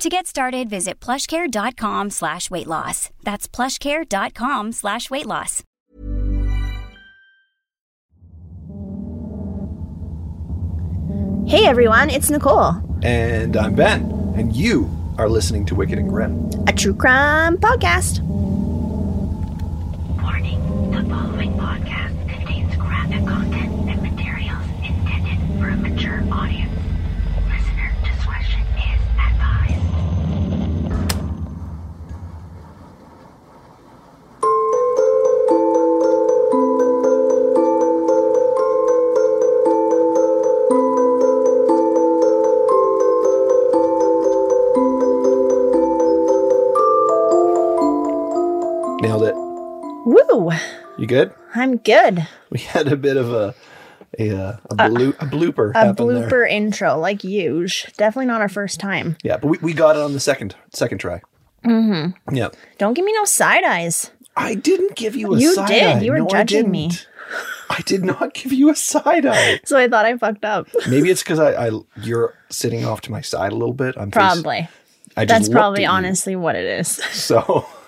To get started, visit plushcare.com slash weight loss. That's plushcare.com slash weight loss. Hey everyone, it's Nicole, And I'm Ben, and you are listening to Wicked and Grim. a true crime podcast. Warning, the following podcast contains graphic content and materials intended for a mature audience. You good? I'm good. We had a bit of a a, uh, a, blo- a blooper A blooper there. intro, like huge. Definitely not our first time. Yeah, but we, we got it on the second second try. Mm-hmm. Yeah. Don't give me no side eyes. I didn't give you a You side did. eye. You were No, I judging me. I did not give you a side eye. So I thought I fucked up. Maybe it's because I, I you're sitting off to my side a little bit. I'm face- Probably. I just That's probably honestly what it is. So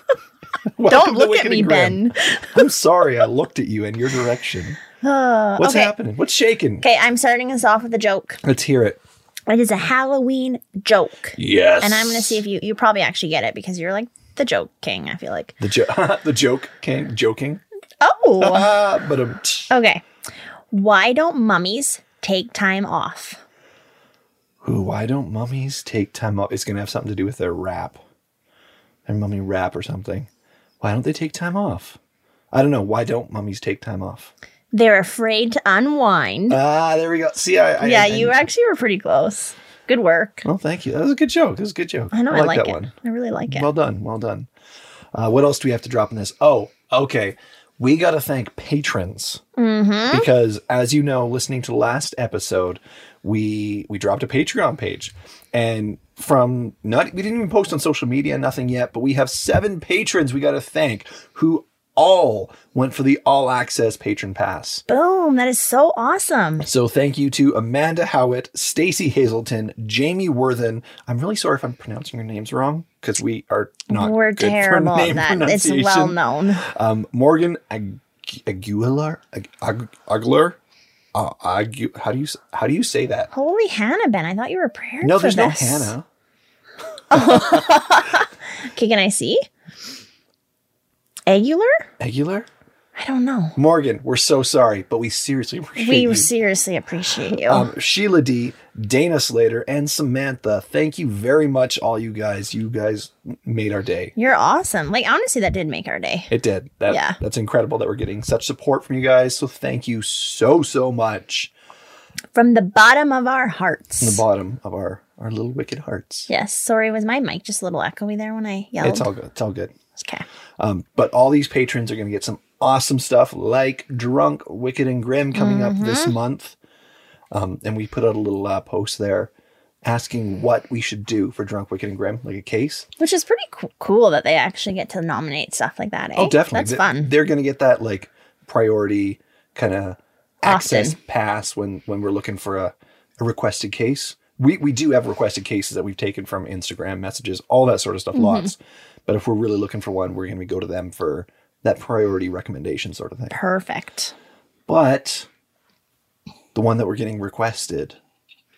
Don't look at me, Grim. Ben. I'm sorry. I looked at you in your direction. Uh, What's okay. happening? What's shaking? Okay, I'm starting us off with a joke. Let's hear it. It is a Halloween joke. Yes. And I'm going to see if you you probably actually get it because you're like the joke king, I feel like. the jo- the joke king joking. Oh. But um, okay. Why don't mummies take time off? Ooh, why don't mummies take time off? It's gonna have something to do with their rap, their mummy rap or something. Why don't they take time off? I don't know. Why don't mummies take time off? They're afraid to unwind. Ah, there we go. See, I, I yeah, I- you actually were pretty close. Good work. Oh, thank you. That was a good joke. That was a good joke. I know I like, that it. one. I really like it. Well done. Well done. Uh, what else do we have to drop in this? Oh, okay. We got to thank patrons Mm-hmm. because, as you know, listening to the last episode, we we dropped a Patreon page, and from not we didn't even post on social media, nothing yet, but we have seven patrons we got to thank who all went for the all access patron pass. Boom. That is so awesome. So thank you to Amanda Howitt, Stacy Hazelton, Jamie Worthen. I'm really sorry if I'm pronouncing your names wrong because we are not We're terrible at that. It's well known. Um, Morgan Ag- Aguilar, Ag- Ag- Agler, uh, how do you how do you say that? Holy Hannah, Ben. I thought you were prepared No, there's no this. Hannah. Okay, can I see? Agular? Aguilar, I don't know. Morgan. We're so sorry, but we seriously appreciate We you. seriously appreciate you. Um, Sheila D, Dana Slater, and Samantha. Thank you very much, all you guys. You guys made our day. You're awesome. Like honestly, that did make our day. It did. That, Yeah. That's incredible that we're getting such support from you guys. So thank you so, so much From the bottom of our hearts. from the bottom of our, our little wicked hearts. Yes. Sorry, was my mic just a little echoey there when I yelled? It's all good. It's all good. okay. Um, but all these patrons are going to get some awesome stuff like Drunk, Wicked, and Grim coming up this Mm-hmm. month. Um, and we put out a little uh, post there asking what we should do for Drunk, Wicked, and Grim, like a case. Which is pretty co- cool that they actually get to nominate stuff like that. Eh? Oh, definitely. That's Th- fun. They're going to get that like priority kind of access pass when when we're looking for a, a requested case. We we do have requested cases that we've taken from Instagram messages, all that sort of Mm-hmm. stuff, lots. But if we're really looking for one, we're going to go to them for that priority recommendation sort of thing. Perfect. But the one that we're getting requested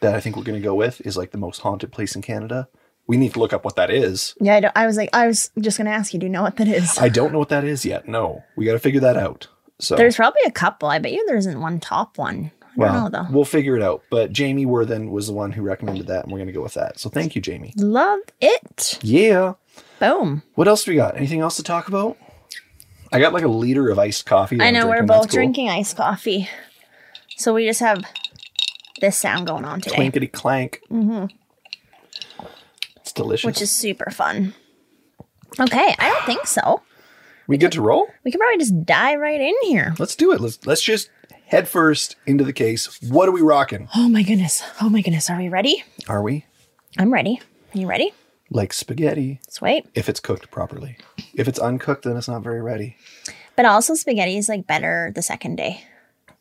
that I think we're going to go with is like the most haunted place in Canada. We need to look up what that is. Yeah, I, don't- I was like, I was just gonna ask you. Do you know what that is? I don't know what that is yet. No, we got to figure that out. So There's probably a couple. I bet you there isn't one top one. I don't know though. We'll figure it out. But Jamie Worthen was the one who recommended that, and we're going to go with that. So thank you, Jamie. Love it. Yeah. Boom. What else do we got? Anything else to talk about? I got like a liter of iced coffee. I I'm know we're both cool. drinking iced coffee, so we just have this sound going on today, Clinkety clank. Mm-hmm. It's delicious. which is super fun. Okay, I don't think so. We good to roll? We could probably just dive right in here. Let's do it. Let's let's just head first into the case. What are we rocking? Oh my goodness. Oh my goodness. Are we ready? Are we I'm ready. Are you ready? like spaghetti Let's wait. if it's cooked properly? If it's uncooked, then it's not very ready. But also, spaghetti is like better the second day.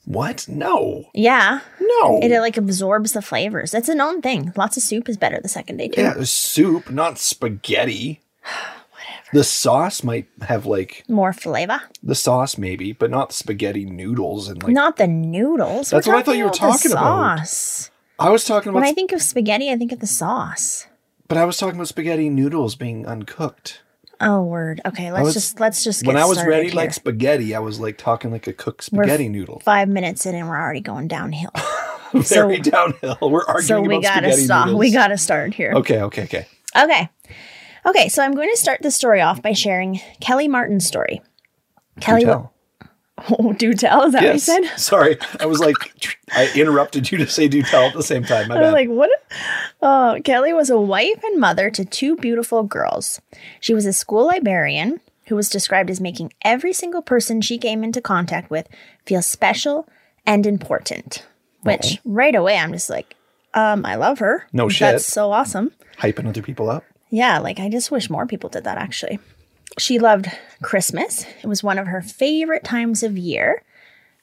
What? No, Yeah. no. It like absorbs the flavors. It's a known thing. Lots of soup is better the second day too. yeah, soup, not spaghetti. Whatever. The sauce might have like More flavor. the sauce, maybe, but not the spaghetti noodles and like. Not the noodles. That's We're what I thought you were talking about. Sauce. I was talking about, When I think of spaghetti, I think of the sauce. but I was talking about spaghetti noodles being uncooked. Oh, word. Okay, let's was- just let's just get when I was ready here. like spaghetti, I was like talking like a cooked We're spaghetti noodle. five minutes in and we're already going downhill. Very downhill. We're arguing so we about gotta stop. noodles. We gotta start here. Okay, okay, okay. Okay. Okay, so I'm going to start the story off by sharing Kelly Martin's story. Kelly. Oh, do tell. Is that Yes. what you said? Sorry, I was like, I interrupted you to say do tell at the same time. My I was bad. like, what? Oh, Kelly was a wife and mother to two beautiful girls. She was a school librarian who was described as making every single person she came into contact with feel special and important. Which right away I'm just like, um, I love her. No shit. That's so awesome. Hyping other people up. Yeah, like I just wish more people did that actually. She loved Christmas. It was one of her favorite times of year,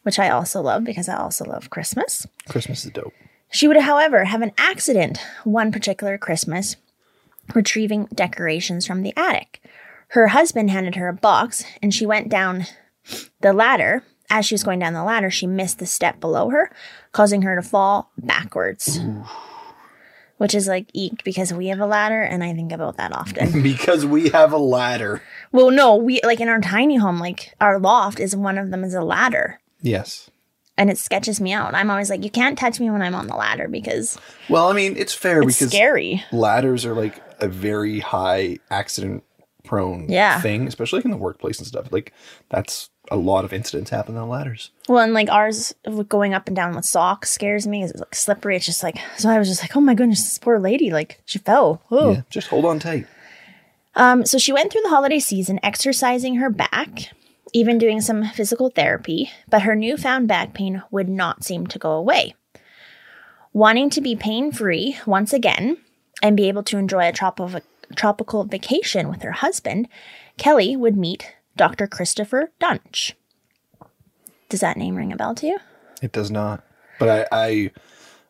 which I also love because I also love Christmas. Christmas is dope. She would, however, have an accident one particular Christmas retrieving decorations from the attic. Her husband handed her a box and she went down the ladder. As she was going down the ladder, she missed the step below her, causing her to fall backwards. Which is like eek because we have a ladder and I think about that often. Because we have a ladder. well, no, we like in our tiny home, like our loft is one of them is a ladder. Yes. And it sketches me out. I'm always like, you can't touch me when I'm on the ladder because Well, I mean, it's fair it's because scary. ladders are like a very high accident prone Yeah. thing, especially like in the workplace and stuff. Like that's a lot of incidents happen on ladders. Well, and like ours going up and down with socks scares me. It's like slippery. It's just like so. I was just like, oh my goodness, this poor lady. Like she fell. Oh. Yeah, just hold on tight. Um. So she went through the holiday season exercising her back, even doing some physical therapy. But her newfound back pain would not seem to go away. Wanting to be pain free once again and be able to enjoy a tropical tropical vacation with her husband, Kelly would meet Dr. Christopher Duntsch. Does that name ring a bell to you? It does not. But I, I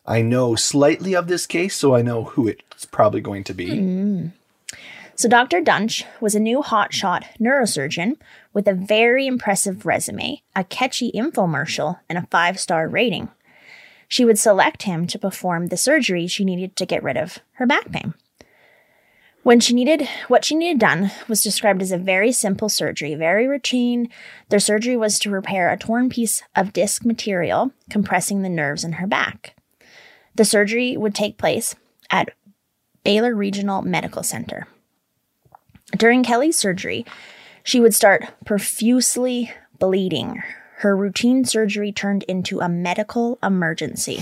I know slightly of this case, so I know who it's probably going to be. Hmm. So, Dr. Duntsch was a new hotshot neurosurgeon with a very impressive resume, a catchy infomercial, and a five star rating. She would select him to perform the surgery she needed to get rid of her back pain. When she needed what she needed done was described as a very simple surgery, very routine. Their surgery was to repair a torn piece of disc material compressing the nerves in her back. The surgery would take place at Baylor Regional Medical Center. During Kelly's surgery, she would start profusely bleeding. Her routine surgery turned into a medical emergency.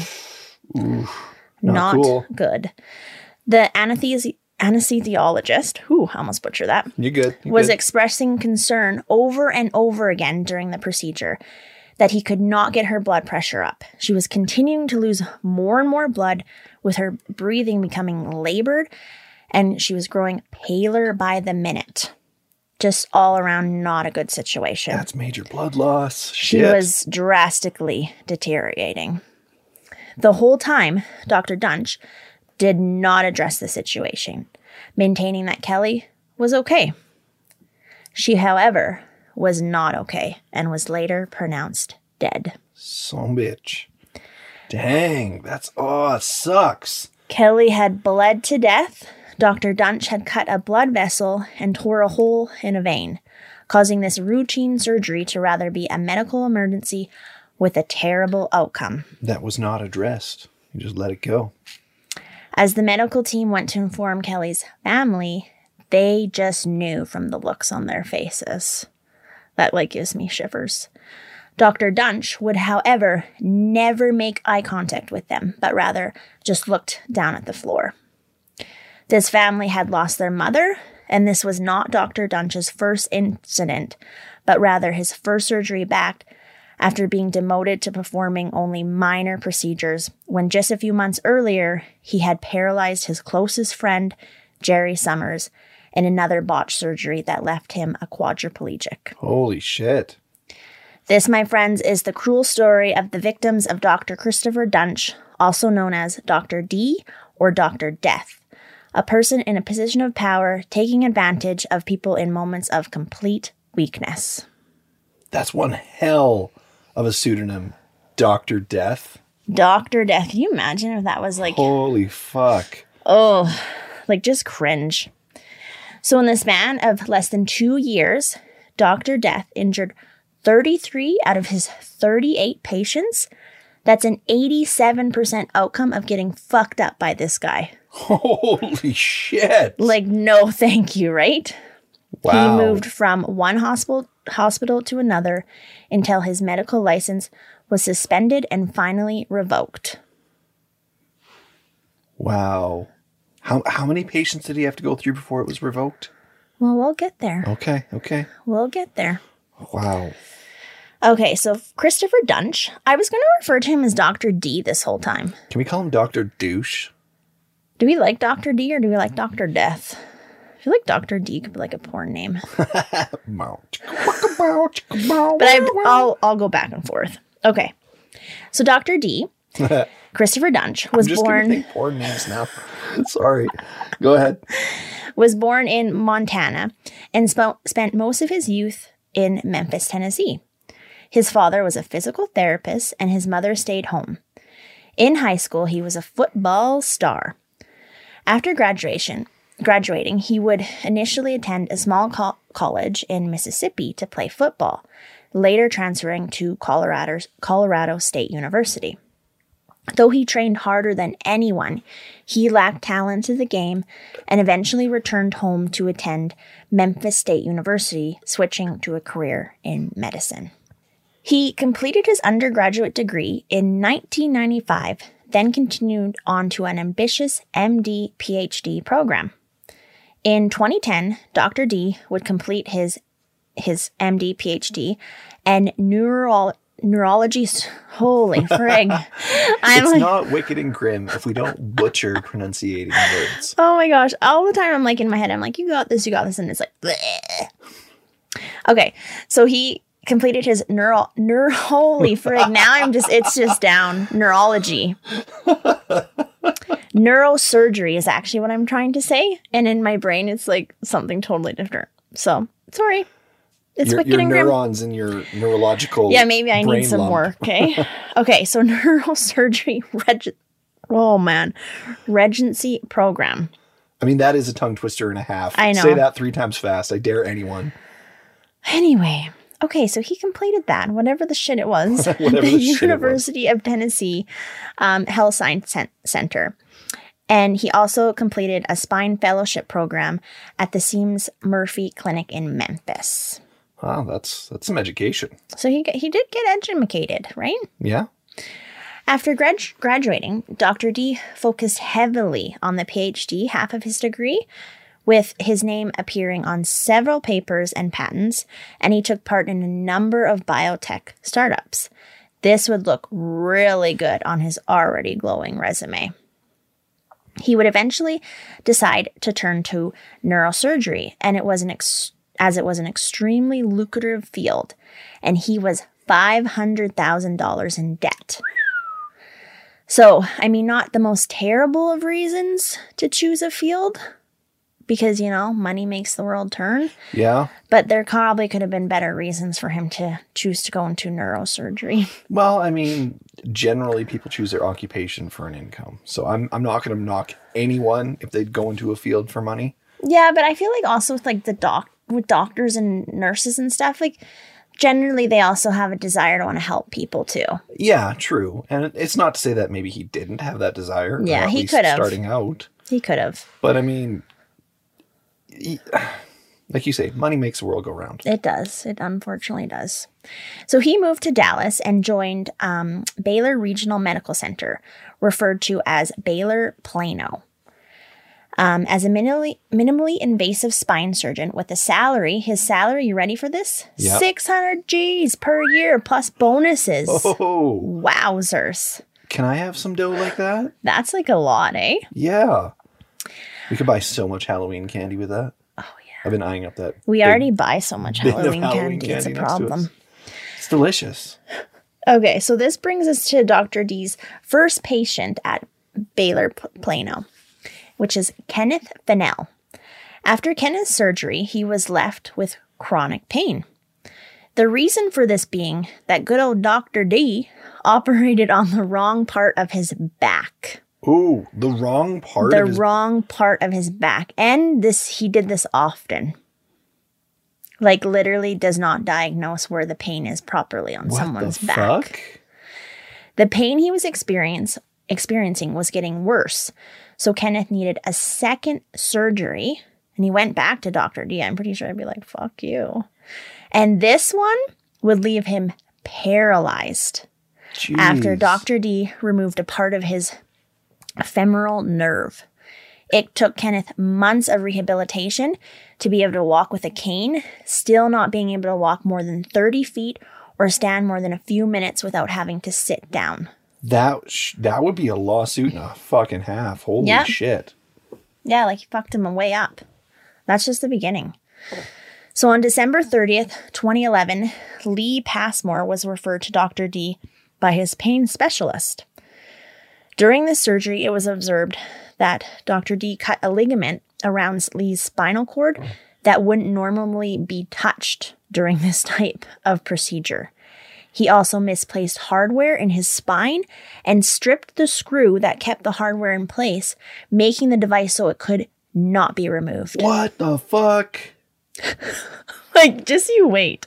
not cool. good. The anesthesi- anesthesiologist, who almost butcher that, You're good? You was good? expressing concern over and over again during the procedure that he could not get her blood pressure up. She was continuing to lose more and more blood, with her breathing becoming labored, and she was growing paler by the minute. Just all around, not a good situation. That's major blood loss. She was drastically deteriorating. The whole time, Dr. Duntsch did not address the situation, maintaining that Kelly was okay. She, however, was not okay and was later pronounced dead. some bitch. Dang, that's oh, it sucks. Kelly had bled to death. Dr. Duntsch had cut a blood vessel and tore a hole in a vein, causing this routine surgery to rather be a medical emergency with a terrible outcome. That was not addressed. You just let it go. As the medical team went to inform Kelly's family, they just knew from the looks on their faces. That like gives me shivers. Dr. Duntsch would, however, never make eye contact with them, but rather just looked down at the floor. This family had lost their mother and this was not Dr. Duntsch's first incident, but rather his first surgery back after being demoted to performing only minor procedures when just a few months earlier he had paralyzed his closest friend, Jerry Summers, in another botched surgery that left him a quadriplegic. Holy shit. This, my friends, is the cruel story of the victims of Dr. Christopher Duntsch, also known as Dr. D or Dr. Death, a person in a position of power taking advantage of people in moments of complete weakness. That's one hell of a pseudonym. Dr. Death. Dr. Death, can you imagine if that was like, Holy fuck. oh, like just cringe? So, in the span of less than two years, Dr. Death injured 33 out of his 38 patients. That's an 87% outcome of getting fucked up by this guy. Holy shit. Like, no thank you, right? Wow. He moved from one hospital hospital to another until his medical license was suspended and finally revoked. Wow. How how many patients did he have to go through before it was revoked? Well, we'll get there. Okay, okay. We'll get there. Wow. Okay, so Christopher Duntsch, I was going to refer to him as Dr. D this whole time. Can we call him Dr. Douche? Do we like Dr. D or do we like Dr. Death? I feel like Dr. D could be like a porn name. But I, I'll, I'll go back and forth. Okay. So Dr. D, Christopher Duntsch, was born. think porn names now. Sorry. Go ahead. was born in Montana and sp- spent most of his youth in Memphis, Tennessee. His father was a physical therapist and his mother stayed home. In high school, he was a football star. After graduation, graduating, he would initially attend a small co- college in Mississippi to play football, later transferring to Colorado State University. Though he trained harder than anyone, he lacked talent to the game and eventually returned home to attend Memphis State University, switching to a career in medicine. He completed his undergraduate degree in 1995, then continued on to an ambitious MD PhD program. In 2010, Dr. D would complete his his MD PhD and neuro neurology. Holy frig! I'm it's like, not wicked and grim if we don't butcher pronunciating words. Oh my gosh. All the time I'm like in my head, I'm like, you got this, you got this. And it's like, bleh. okay. So he completed his neural, neuro, holy frig. Now I'm just, it's just down. Neurology. Neurosurgery is actually what I'm trying to say. And in my brain, it's like something totally different. So sorry. It's your your grim. neurons and your neurological. Yeah, maybe I need some lump. work. Okay. okay. So neurosurgery, reg- oh man, regency program. I mean, that is a tongue twister and a half. I know. Say that three times fast. I dare anyone. Anyway, okay, so he completed that, whatever the shit it was, the the shit it was. University of Tennessee um, Health Science Cen- Center. And he also completed a spine fellowship program at the Semmes Murphy Clinic in Memphis. Wow, that's that's some education. So he, he did get educated, right? Yeah. After grad- graduating, Dr. D focused heavily on the PhD half of his degree, with his name appearing on several papers and patents, and he took part in a number of biotech startups. This would look really good on his already glowing resume. He would eventually decide to turn to neurosurgery, and it was an ex- as it was an extremely lucrative field, and he was $500,000 in debt. So, I mean, not the most terrible of reasons to choose a field because, you know, money makes the world turn, Yeah. but there probably could have been better reasons for him to choose to go into neurosurgery. Well, I mean, generally people choose their occupation for an income. So I'm I'm not going to knock anyone if they'd go into a field for money. Yeah, but I feel like also with like the doc with doctors and nurses and stuff, like generally they also have a desire to want to help people too. Yeah, true. And it's not to say that maybe he didn't have that desire. Yeah, he could have. starting out. He could have. But I mean, he- like you say, money makes the world go round. It does. It unfortunately does. So he moved to Dallas and joined um, Baylor Regional Medical Center, referred to as Baylor Plano. Um, as a minimally, minimally invasive spine surgeon with a salary, his salary, you ready for this? Yep. 600 G's per year plus bonuses. Oh, Wowzers. can I have some dough like that? That's like a lot, eh? Yeah. We could buy so much Halloween candy with that. I've been eyeing up that. We already buy so much Halloween, Halloween candy. It's a candy to us. problem. It's delicious. Okay, so this brings us to Dr. D's first patient at Baylor Plano, which is Kenneth Fennell. After Kenneth's surgery, he was left with chronic pain. The reason for this being that good old Dr. D operated on the wrong part of his back. Ooh, the wrong part the of his wrong part of his back. And this he did this often. Like literally does not diagnose where the pain is properly on what someone's the back. fuck? The pain he was experience, experiencing was getting worse. So Kenneth needed a second surgery and he went back to Dr. D. I'm pretty sure I'd be like, fuck you. And this one would leave him paralyzed after Dr. D removed a part of his femoral nerve. It took Kenneth months of rehabilitation to be able to walk with a cane, still not being able to walk more than 30 feet or stand more than a few minutes without having to sit down. That sh- that would be a lawsuit in a fucking half. Holy Yep. shit. Yeah, like he fucked him way up. That's just the beginning. So on December 30th, 2011, Lee Passmore was referred to Dr. D by his pain specialist. During the surgery, it was observed that Dr. D cut a ligament around Lee's spinal cord that wouldn't normally be touched during this type of procedure. He also misplaced hardware in his spine and stripped the screw that kept the hardware in place, making the device so it could not be removed. What the fuck? Like, just you wait.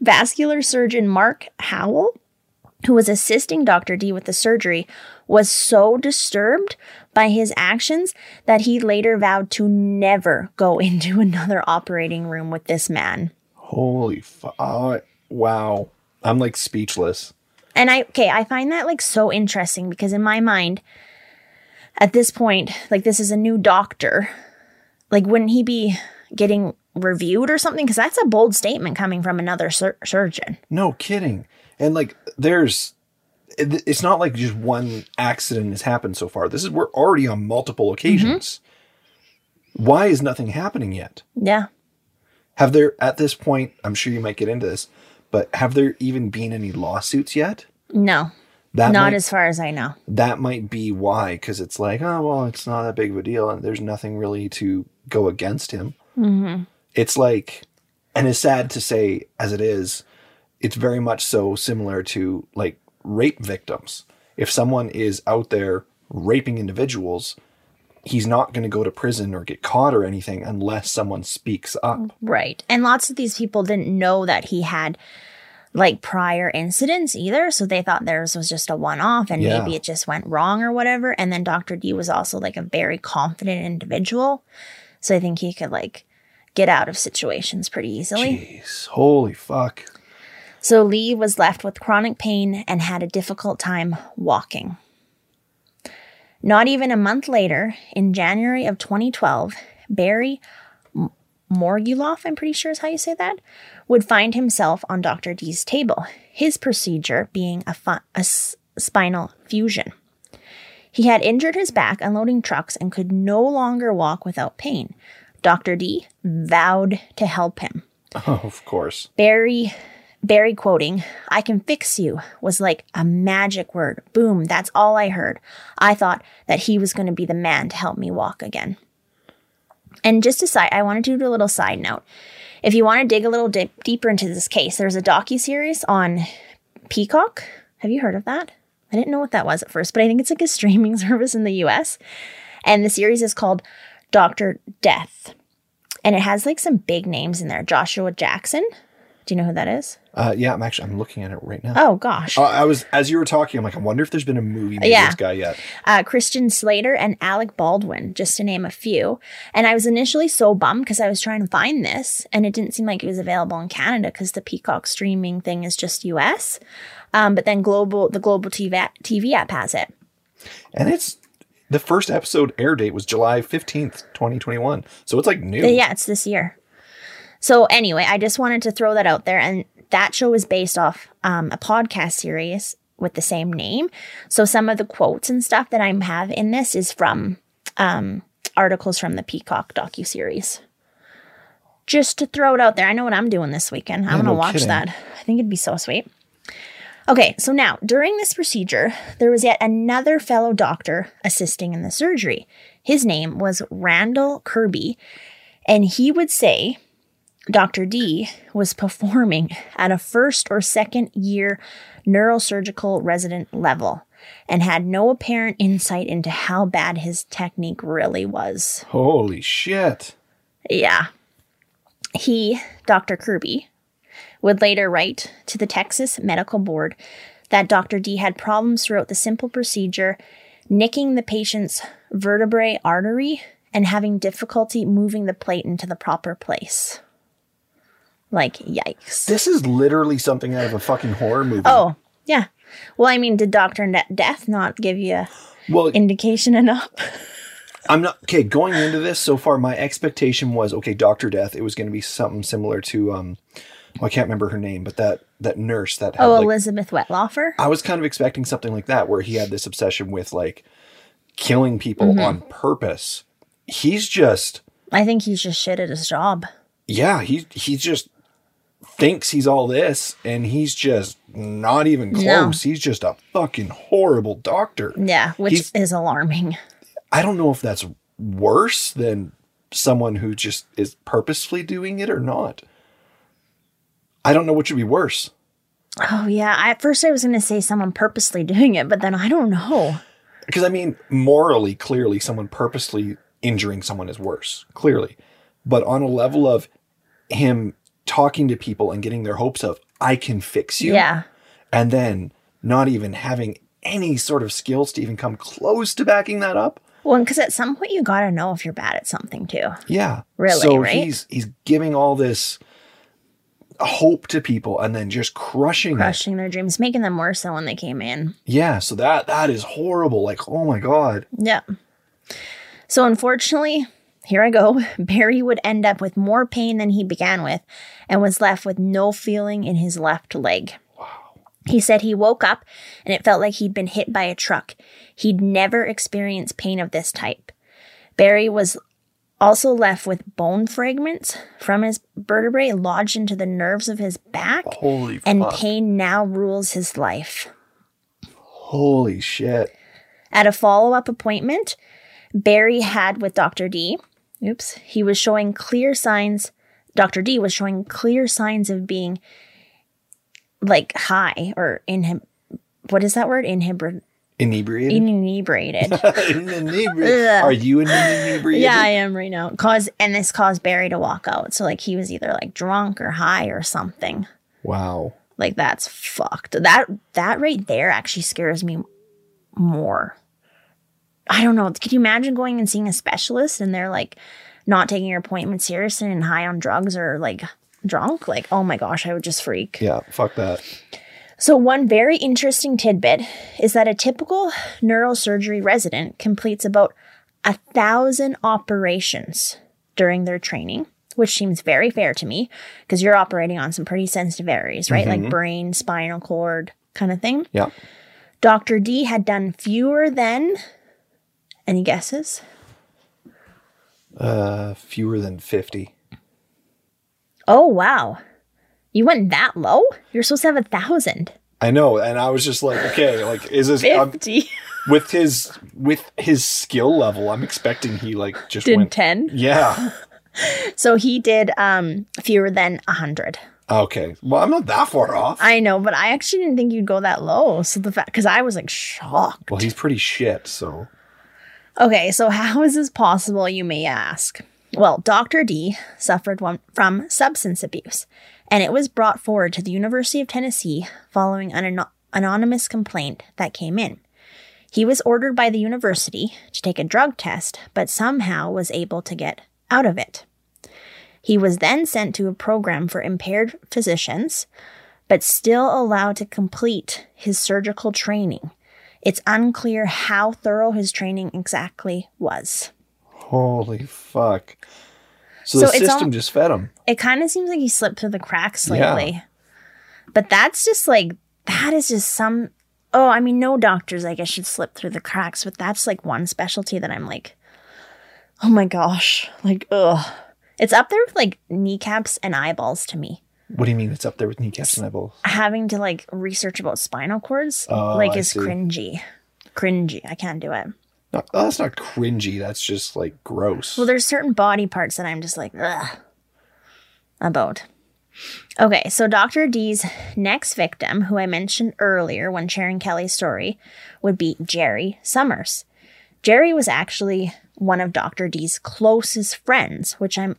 Vascular surgeon Mark Howell, who was assisting Dr. D with the surgery, was so disturbed by his actions that he later vowed to never go into another operating room with this man. Holy fuck. Uh, wow. I'm like speechless. And I okay, I find that like so interesting because in my mind, at this point, like this is a new doctor. Like, wouldn't he be getting reviewed or something? Because that's a bold statement coming from another sur- surgeon. No kidding. And like there's it's not like just one accident has happened so far. This is we're already on multiple occasions. Why is nothing happening yet? Yeah. Have there at this point, I'm sure you might get into this, but have there even been any lawsuits yet? No, That not might, as far as I know. that might be why because it's like, oh well, it's not that big of a deal and there's nothing really to go against him. Mm-hmm. It's like, and as sad to say as it is, it's very much so similar to like rape victims. If someone is out there raping individuals, he's not going to go to prison or get caught or anything unless someone speaks up. Right. And lots of these people didn't know that he had like prior incidents either. So they thought theirs was just a one off and Yeah. maybe it just went wrong or whatever. And then Dr. D was also like a very confident individual. So I think he could like get out of situations pretty easily. Jeez, holy fuck. So Lee was left with chronic pain and had a difficult time walking. Not even a month later, in January of 2012, Barry M- Morguloff, I'm pretty sure is how you say that, would find himself on Dr. D's table, his procedure being a, fu- a s- spinal fusion. He had injured his back unloading trucks and could no longer walk without pain. Dr. D vowed to help him. Oh, of course. Barry Barry quoting, I can fix you was like a magic word. Boom, that's all I heard. I thought that he was going to be the man to help me walk again. And just a side, I wanted to do a little side note. If you want to dig a little dip, deeper into this case, there's a docu series on Peacock. Have you heard of that? I didn't know what that was at first, but I think it's like a streaming service in the US. And the series is called Doctor Death. And it has like some big names in there. Joshua Jackson. Do you know who that is? Uh, yeah, I'm actually I'm looking at it right now. Oh gosh. Uh, I was as you were talking, I'm like, I wonder if there's been a movie made Yeah. this guy yet. uh, Christian Slater and Alec Baldwin, just to name a few. And I was initially so bummed because I was trying to find this and it didn't seem like it was available in Canada because the Peacock streaming thing is just US. Um, but then global, the global TV, app- TV app has it. And it's the first episode air date was July 15th, 2021. So it's like new. Yeah, it's this year. So anyway, I just wanted to throw that out there, and that show is based off um, a podcast series with the same name. So some of the quotes and stuff that I have in this is from um, articles from the Peacock docu series. Just to throw it out there, I know what I'm doing this weekend. I'm Yeah, gonna no watch kidding. that. I think it'd be so sweet. Okay, so now during this procedure, there was yet another fellow doctor assisting in the surgery. His name was Randall Kirby, and he would say Dr. D was performing at a first or second year neurosurgical resident level and had no apparent insight into how bad his technique really was. Holy shit. Yeah. He, Dr. Kirby, would later write to the Texas Medical Board that Dr. D had problems throughout the simple procedure, nicking the patient's vertebrae artery and having difficulty moving the plate into the proper place. Like, yikes. This is literally something out of a fucking horror movie. Oh, yeah. Well, I mean, did Dr. Ne- Death not give you well, indication enough? I'm not okay. Going into this so far, my expectation was okay. Doctor Death. It was going to be something similar to um, well, I can't remember her name, but that that nurse that had Oh, like, Elizabeth Wettlaufer? I was kind of expecting something like that, where he had this obsession with like killing people Mm-hmm. on purpose. He's just I think he's just shit at his job. yeah. He he just thinks he's all this, and he's just not even close. He's just a fucking horrible doctor. Yeah, which He's- is alarming. I don't know if that's worse than someone who just is purposefully doing it or not. I don't know which would be worse. Oh yeah, I, at first I was going to say someone purposely doing it, but then I don't know. Because I mean, morally, clearly, someone purposely injuring someone is worse, clearly. But on a level of him talking to people and getting their hopes of, I can fix you. Yeah. And then not even having any sort of skills to even come close to backing that up. Well, because at some point you got to know if you're bad at something too. Yeah. Really, So right? he's he's giving all this hope to people and then just crushing it. Crushing their dreams, making them worse than when they came in. Yeah. So that that is horrible. Like, oh my God. Yeah. So unfortunately, here I go. Barry would end up with more pain than he began with and was left with no feeling in his left leg. He said he woke up and it felt like he'd been hit by a truck. He'd never experienced pain of this type. Barry was also left with bone fragments from his vertebrae lodged into the nerves of his back, Holy and fuck. pain now rules his life. Holy shit. At a follow up appointment Barry had with Dr. D, oops, he was showing clear signs, Dr. D was showing clear signs of being like high or in him. what is that word? Inebriated? inebriated. inebriated. Are you inebriated? yeah, I am right now. Cause, and this caused Barry to walk out. So like he was either like drunk or high or something. Wow. Like that's fucked. That that right there actually scares me more. I don't know. Could you imagine going and seeing a specialist and they're like not taking your appointment seriously and high on drugs or like drunk? Like, oh my gosh, I would just freak. Yeah, fuck that. So, one very interesting tidbit is that a typical neurosurgery resident completes about a thousand operations during their training, which seems very fair to me because you're operating on some pretty sensitive areas, right? Like mm-hmm. brain, spinal cord kind of thing. Yeah. Dr. D had done fewer than, any guesses? Uh, fewer than 50. Oh, wow. You went that low? You're supposed to have a thousand. I know, and I was just like, okay, like, is this um, 50. with his with his skill level? I'm expecting he like just Did went. 10. Yeah. So he did um fewer than a 100. Okay. Well, I'm not that far off. I know, but I actually didn't think you'd go that low. So the fact, because I was like shocked. well, he's pretty shit. So Okay, so how is this possible, you may ask? Well, Dr. D suffered from substance abuse, and it was brought forward to the University of Tennessee following an ano- anonymous complaint that came in. He was ordered by the university to take a drug test, but somehow was able to get out of it. He was then sent to a program for impaired physicians, but still allowed to complete his surgical training It's unclear how thorough his training exactly was. Holy fuck. So, So the system al- just fed him. It kind of seems like he slipped through the cracks Yeah. lately. But that's just like, that is just some. Oh, I mean, no doctors, I guess, should slip through the cracks, but that's like one specialty that I'm like, oh my gosh. Like, ugh. It's up there with like kneecaps and eyeballs to me. What do you mean it's up there with kneecaps and eyeballs? Having to like research about spinal cords, Oh, like, I is see. cringy. Cringy. I can't do it. No, oh, that's not cringy. That's just like gross. Well, there's certain body parts that I'm just like, ugh, about. Okay, so Dr. D's next victim, who I mentioned earlier when sharing Kelly's story, would be Jerry Summers. Jerry was actually one of Dr. D's closest friends, which I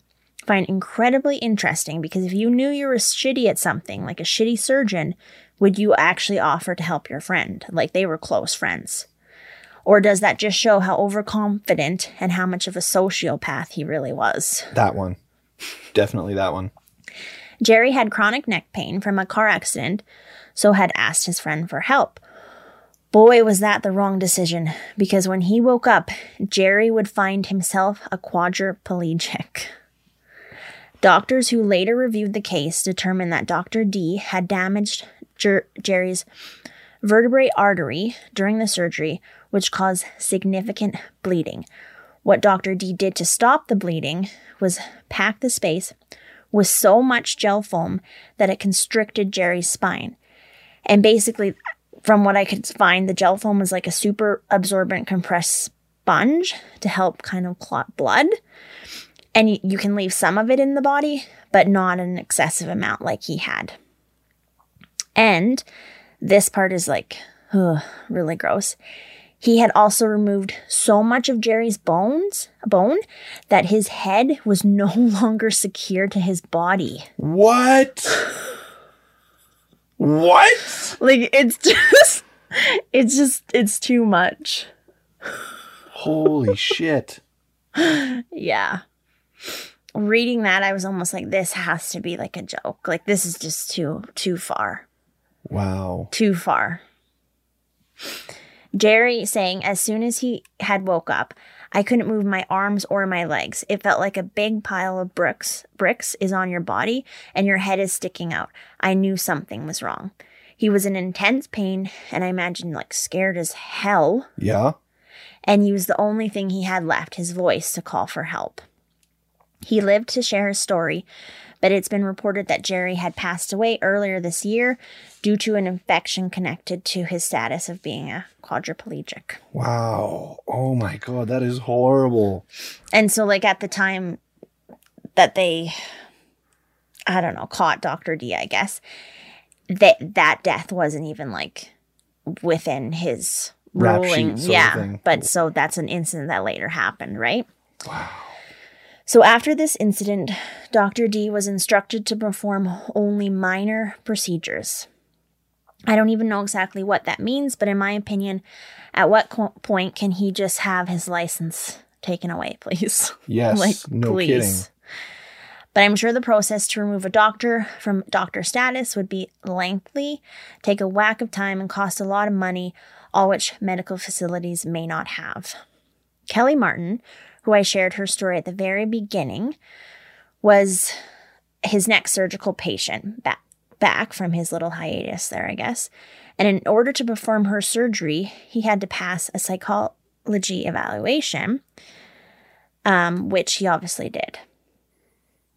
find incredibly interesting because if you knew you were shitty at something, like a shitty surgeon, would you actually offer to help your friend? Like they were close friends. Or does that just show how overconfident and how much of a sociopath he really was? that one. Definitely that one. Jerry had chronic neck pain from a car accident, so had asked his friend for help. Boy, was that the wrong decision, because when he woke up, Jerry would find himself a quadriplegic. Doctors who later reviewed the case determined that Dr. D had damaged Jer- Jerry's vertebrae artery during the surgery, which caused significant bleeding. What Dr. D did to stop the bleeding was pack the space with so much gel foam that it constricted Jerry's spine. And basically, from what I could find, the gel foam was like a super absorbent compressed sponge to help kind of clot blood. And you, you can leave some of it in the body, but not an excessive amount like he had. And this part is like, ugh, really gross. He had also removed so much of Jerry's bones, bone, that his head was no longer secure to his body. What? what? Like it's just it's just it's too much. Holy shit. Yeah. Reading that I was almost like this has to be like a joke. Like this is just too too far. Wow. Too far. Jerry saying as soon as he had woke up, I couldn't move my arms or my legs. It felt like a big pile of bricks bricks is on your body and your head is sticking out. I knew something was wrong. He was in intense pain and I imagine like scared as hell. Yeah. and he was the only thing he had left, his voice, to call for help. He lived to share his story, but it's been reported that Jerry had passed away earlier this year due to an infection connected to his status of being a quadriplegic. Wow. Oh my god, that is horrible. And so, like, at the time that they, I don't know, caught Dr. D, I guess, that that death wasn't even like within his Rap ruling. sheet sort of yeah. But so that's an incident that later happened, right? Wow. So after this incident, Dr. D was instructed to perform only minor procedures. I don't even know exactly what that means, but in my opinion, at what co- point can he just have his license taken away, please? Yes. like, no please. kidding. But I'm sure the process to remove a doctor from doctor status would be lengthy, take a whack of time, and cost a lot of money, all which medical facilities may not have. Kelly Martin, who I shared her story at the very beginning, was his next surgical patient back, back from his little hiatus there, I guess. And in order to perform her surgery, he had to pass a psychology evaluation, um, which he obviously did.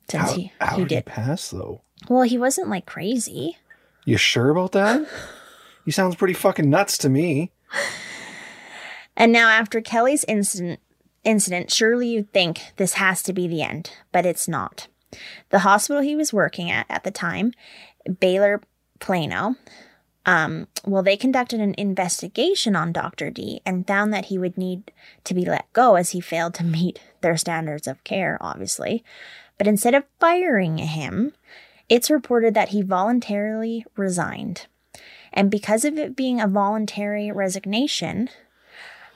Since How, he, how he did pass though? Well, he wasn't like crazy. You sure about that? he sounds pretty fucking nuts to me. And now after Kelly's incident incident, surely you'd think this has to be the end, but it's not. The hospital he was working at at the time, Baylor Plano, um, well, they conducted an investigation on Dr. D and found that he would need to be let go as he failed to meet their standards of care, obviously. But instead of firing him, it's reported that he voluntarily resigned. And because of it being a voluntary resignation,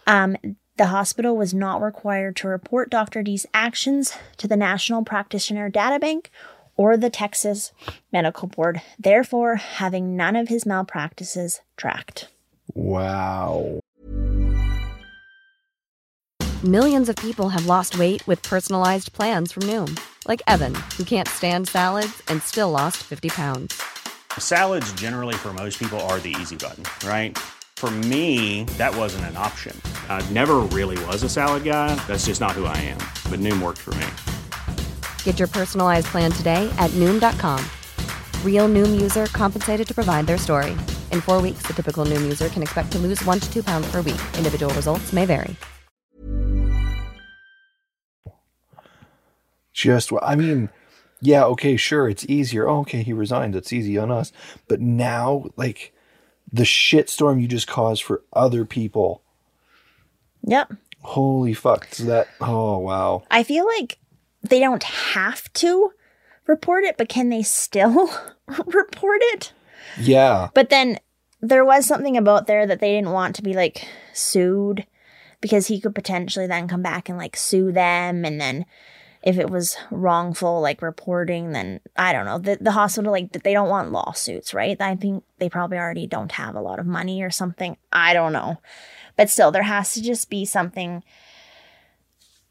um, the hospital was not required to report Dr. D's actions to the National Practitioner Databank or the Texas Medical Board, therefore having none of his malpractices tracked. Wow. Millions of people have lost weight with personalized plans from Noom, like Evan, who can't stand salads and still lost 50 pounds. Salads, generally, for most people, are the easy button, right? For me, that wasn't an option. I never really was a salad guy. That's just not who I am. But Noom worked for me. Get your personalized plan today at Noom.com. Real Noom user compensated to provide their story. In four weeks, the typical Noom user can expect to lose one to two pounds per week. Individual results may vary. Just, I mean, yeah, okay, sure, it's easier. Oh, okay, he resigned. It's easy on us. But now, like, the shitstorm you just caused for other people. Yep. Holy fuck. So that, oh, wow. I feel like they don't have to report it, but can they still report it? Yeah. But then there was something about there that they didn't want to be like sued because he could potentially then come back and like sue them and then if it was wrongful like reporting then I don't know the the hospital like they don't want lawsuits right I think they probably already don't have a lot of money or something I don't know but still there has to just be something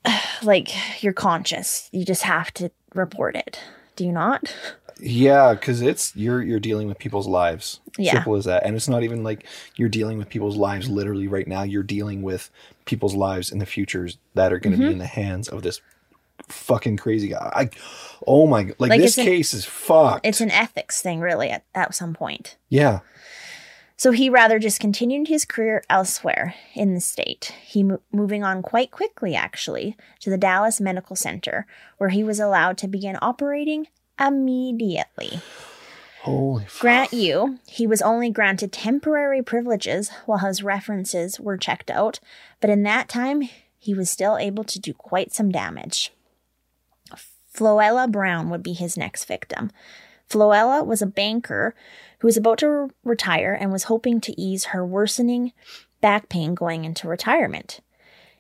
like you're conscious you just have to report it do you not Yeah, because it's you're you're dealing with people's lives. Yeah. Simple as that. And it's not even like you're dealing with people's lives literally right now. You're dealing with people's lives in the futures that are going to Mm-hmm. be in the hands of this fucking crazy guy. I, oh my, like, Like, this an- case is fucked. it's an ethics thing really at, at some point yeah. So he rather just continued his career elsewhere in the state. He mo- moving on quite quickly, actually, to the Dallas Medical Center, where he was allowed to begin operating immediately. Holy fuck. Grant you, he was only granted temporary privileges while his references were checked out, but in that time, he was still able to do quite some damage. Floella Brown would be his next victim. Floella was a banker who was about to re- retire and was hoping to ease her worsening back pain going into retirement.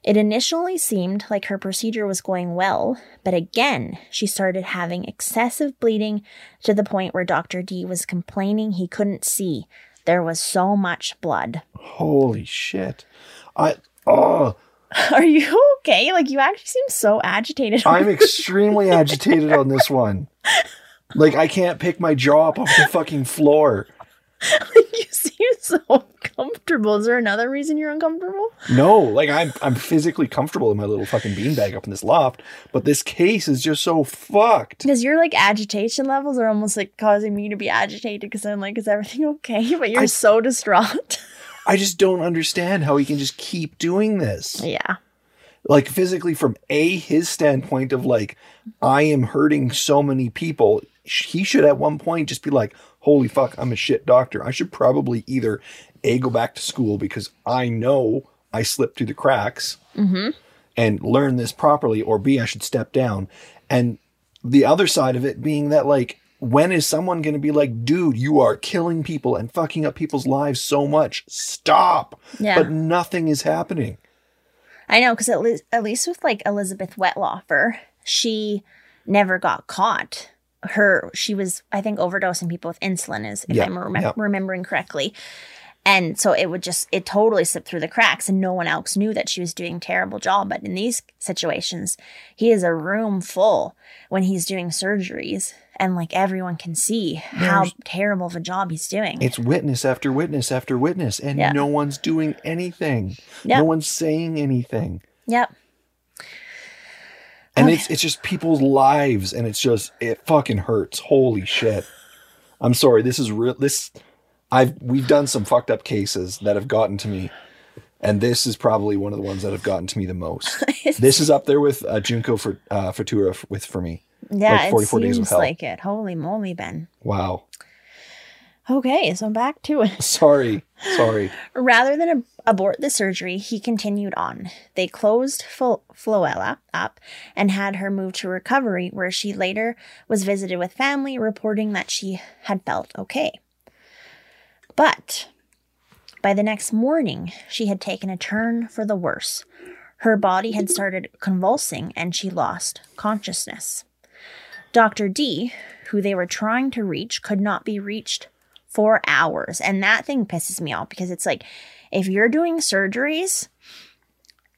It initially seemed like her procedure was going well, but again, she started having excessive bleeding to the point where Dr. D was complaining he couldn't see. There was so much blood. Holy shit. I, oh, Are you okay? Like, you actually seem so agitated. I'm extremely agitated on this one. Like, I can't pick my jaw up off the fucking floor. Like you seem so uncomfortable. Is there another reason you're uncomfortable? No, like I'm I'm physically comfortable in my little fucking beanbag up in this loft, but this case is just so fucked. Because your like agitation levels are almost like causing me to be agitated because I'm like, is everything okay? But you're I- so distraught. I just don't understand how he can just keep doing this. yeah. Like physically from a his standpoint of like I am hurting so many people, he should at one point just be like, "Holy fuck, I'm a shit doctor. I should probably either a go back to school because I know I slipped through the cracks mm-hmm. and learn this properly, or b I should step down." And the other side of it being that like when is someone going to be like dude you are killing people and fucking up people's lives so much stop Yeah. but nothing is happening I know, because at, least at least with like Elizabeth Wettlaufer, she never got caught. Her, she was, I think, overdosing people with insulin, is if Yeah, I'm remem- yeah. remembering correctly. And so it would just, it totally slipped through the cracks, and no one else knew that she was doing a terrible job. But in these situations, he is a room full when he's doing surgeries, and like everyone can see how terrible of a job he's doing. It's witness after witness after witness, and Yeah. no one's doing anything. Yeah. No one's saying anything. yep. And it's it's just people's lives, and it's just it fucking hurts. Holy shit! I'm sorry. This is real. This I've we've done some fucked up cases that have gotten to me, and this is probably one of the ones that have gotten to me the most. this is up there with uh, Junko for uh, Furuta with for me. Yeah, Like 44 it Days of seems Hell. like it. Holy moly, Ben. Wow. Okay, so back to it. Sorry. Sorry. Rather than ab- abort the surgery, he continued on. They closed Flo- Floella up and had her moved to recovery, where she later was visited with family, reporting that she had felt okay. But by the next morning, she had taken a turn for the worse. Her body had started convulsing and she lost consciousness. Dr. D, who they were trying to reach, could not be reached for hours. And that thing pisses me off because it's like if you're doing surgeries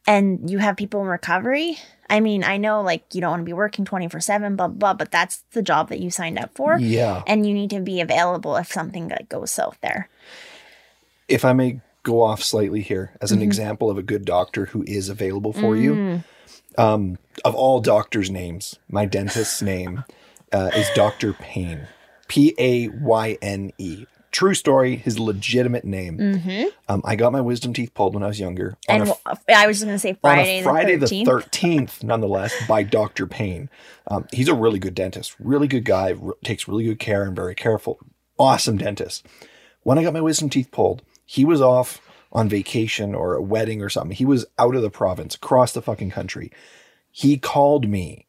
and you have people in recovery, I mean, I know like you don't want to be working 24 7, blah, blah, but that's the job that you signed up for. Yeah. And you need to be available if something like goes south there. If I may go off slightly here as an Mm-hmm. example of a good doctor who is available for Mm. you, um, of all doctors' names, my dentist's name uh, is Dr. Payne. P A Y N E. True story, his legitimate name. Um, I got my wisdom teeth pulled when I was younger. Mm-hmm. And a I was just going to say Friday, on a Friday the the 13th. nonetheless, by Doctor Payne. Um, he's a really good dentist, really good guy, r- takes really good care and very careful. Awesome dentist. When I got my wisdom teeth pulled, he was off on vacation or a wedding or something. He was out of the province, across the fucking country. He called me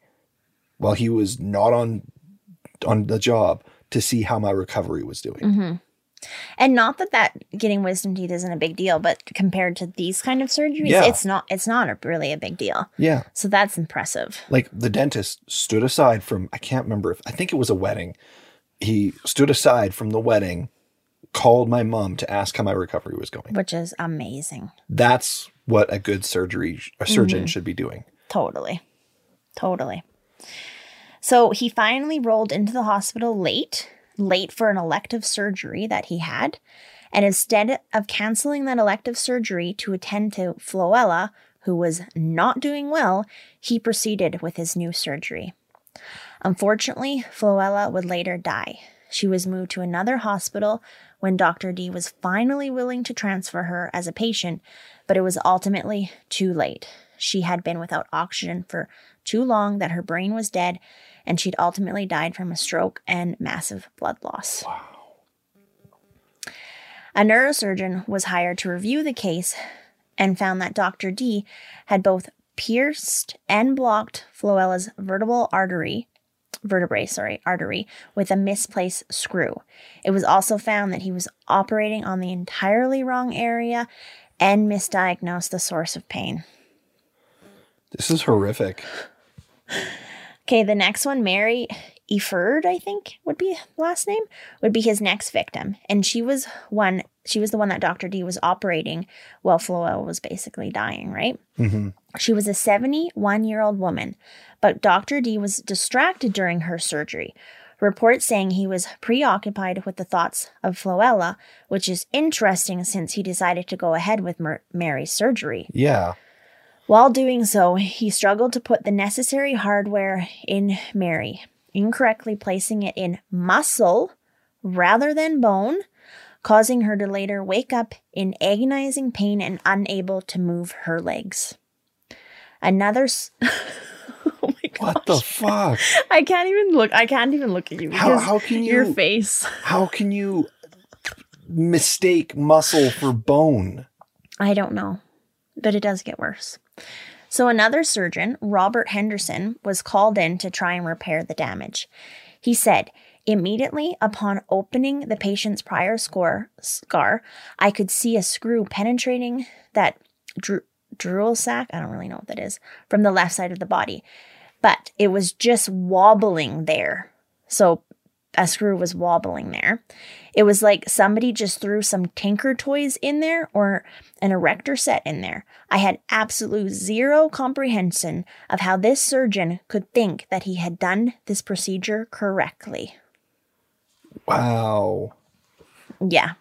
while he was not on on the job to see how my recovery was doing. Mm-hmm. And not that that getting wisdom teeth isn't a big deal, but compared to these kind of surgeries, Yeah. it's not. It's not a, really a big deal. Yeah. So that's impressive. like the dentist stood aside from I can't remember if I think it was a wedding. He stood aside from the wedding, called my mom to ask how my recovery was going. which is amazing. That's what a good surgery a surgeon mm-hmm. should be doing. Totally. Totally. So he finally rolled into the hospital late, late for an elective surgery that he had. And instead of canceling that elective surgery to attend to Floella, who was not doing well, he proceeded with his new surgery. Unfortunately, Floella would later die. She was moved to another hospital when Dr. D was finally willing to transfer her as a patient, but it was ultimately too late. She had been without oxygen for too long that her brain was dead, and she'd ultimately died from a stroke and massive blood loss. Wow. A neurosurgeon was hired to review the case and found that Dr. D had both pierced and blocked Floella's vertebral artery vertebrae, sorry, artery with a misplaced screw. It was also found that he was operating on the entirely wrong area and misdiagnosed the source of pain. This is horrific. Okay, the next one, Mary Efurd, I think would be last name, would be his next victim. And she was one she was the one that Dr. D was operating while Floella was basically dying, right? Mm-hmm. She was a 71 year old woman, but Dr. D was distracted during her surgery. Reports saying he was preoccupied with the thoughts of Floella, which is interesting since he decided to go ahead with Mer- Mary's surgery. Yeah. While doing so, he struggled to put the necessary hardware in Mary, incorrectly placing it in muscle rather than bone, causing her to later wake up in agonizing pain and unable to move her legs. Another. S- oh my god! What the fuck? I can't even look. I can't even look at you. How- how can Your face. How can you mistake muscle for bone? I don't know, but it does get worse. So, another surgeon, Robert Henderson, was called in to try and repair the damage. He said, Immediately upon opening the patient's prior score, scar, I could see a screw penetrating that dru- dural sac, I don't really know what that is, from the left side of the body. But it was just wobbling there. So a screw was wobbling there. It was like somebody just threw some tinker toys in there or an erector set in there. I had absolute zero comprehension of how this surgeon could think that he had done this procedure correctly. Wow. Yeah.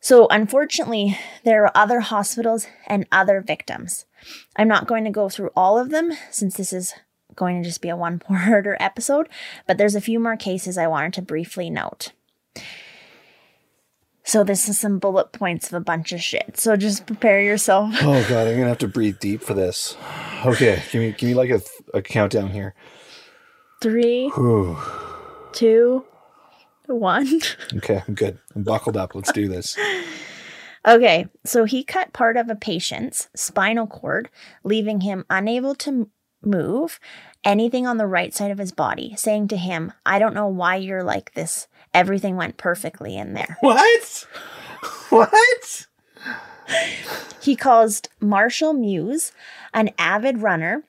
So, unfortunately, there are other hospitals and other victims. I'm not going to go through all of them since this is going to just be a one parter episode, but there's a few more cases I wanted to briefly note. So, this is some bullet points of a bunch of shit. So, just prepare yourself. Oh god, I'm gonna have to breathe deep for this. Okay, give me give me like a, a countdown here. Three, Whew. two, one. Okay, I'm good. I'm buckled up. Let's do this. Okay, so he cut part of a patient's spinal cord, leaving him unable to move anything on the right side of his body, saying to him, I don't know why you're like this. Everything went perfectly in there. What? What? He caused Marshall Muse, an avid runner,